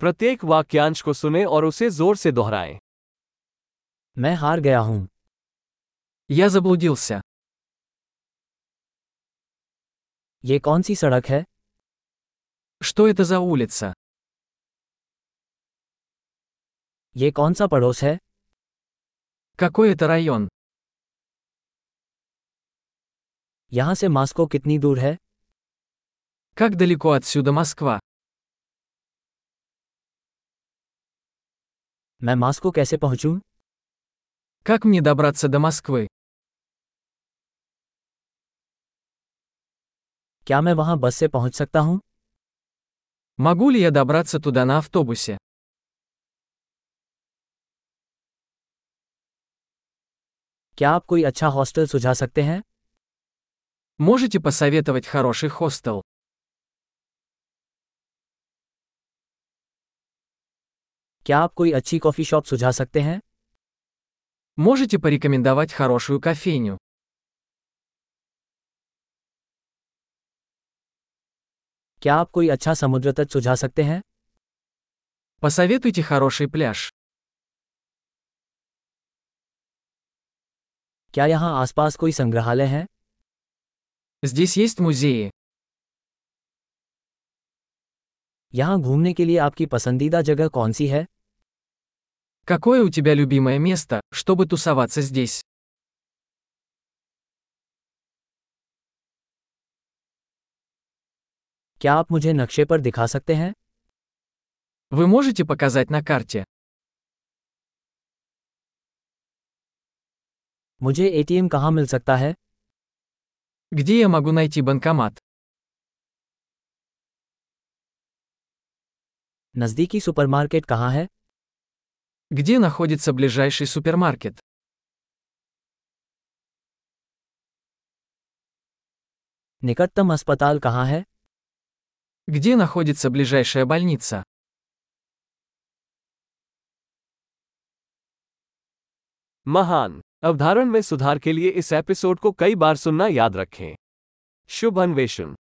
प्रत्येक वाक्यांश को सुने और उसे जोर से दोहराएं मैं हार गया हूं Я заблудился. ये कौन सी सड़क है Что это за улица? ये कौन सा पड़ोस है Какой это район? यहाँ से मास्को कितनी दूर है Как далеко отсюда Москва? मैं मास्को कैसे पहुंचूं Как мне добраться до Москвы? क्या मैं वहां बस से पहुंच सकता हूं Могу ли я добраться туда на автобусе? क्या आप कोई अच्छा हॉस्टल सुझा सकते हैं Можете посоветовать хороший хостел? क्या आप कोई अच्छी कॉफ़ी शॉप सुझा सकते हैं Можете порекомендовать хорошую кофейню? क्या आप कोई अच्छा समुद्र तट सुझा सकते हैं Посоветуйте хороший пляж. क्या यहाँ आसपास कोई संग्रहालय है Здесь есть музеи. यहाँ घूमने के लिए आपकी पसंदीदा जगह कौन सी है Какое у тебя любимое место, чтобы тусоваться здесь? क्या आप मुझे नक्शे पर दिखा सकते हैं Вы можете показать на карте? मुझे एटीएम कहाँ मिल सकता है Где я могу найти банкомат? नज़दीकी सुपरमार्केट कहाँ है Где находится ближайший супермаркет? निकटतम अस्पताल कहाँ है Где находится ближайшая больница? महान अवधारण में सुधार के लिए इस एपिसोड को कई बार सुनना याद रखें शुभ अन्वेषण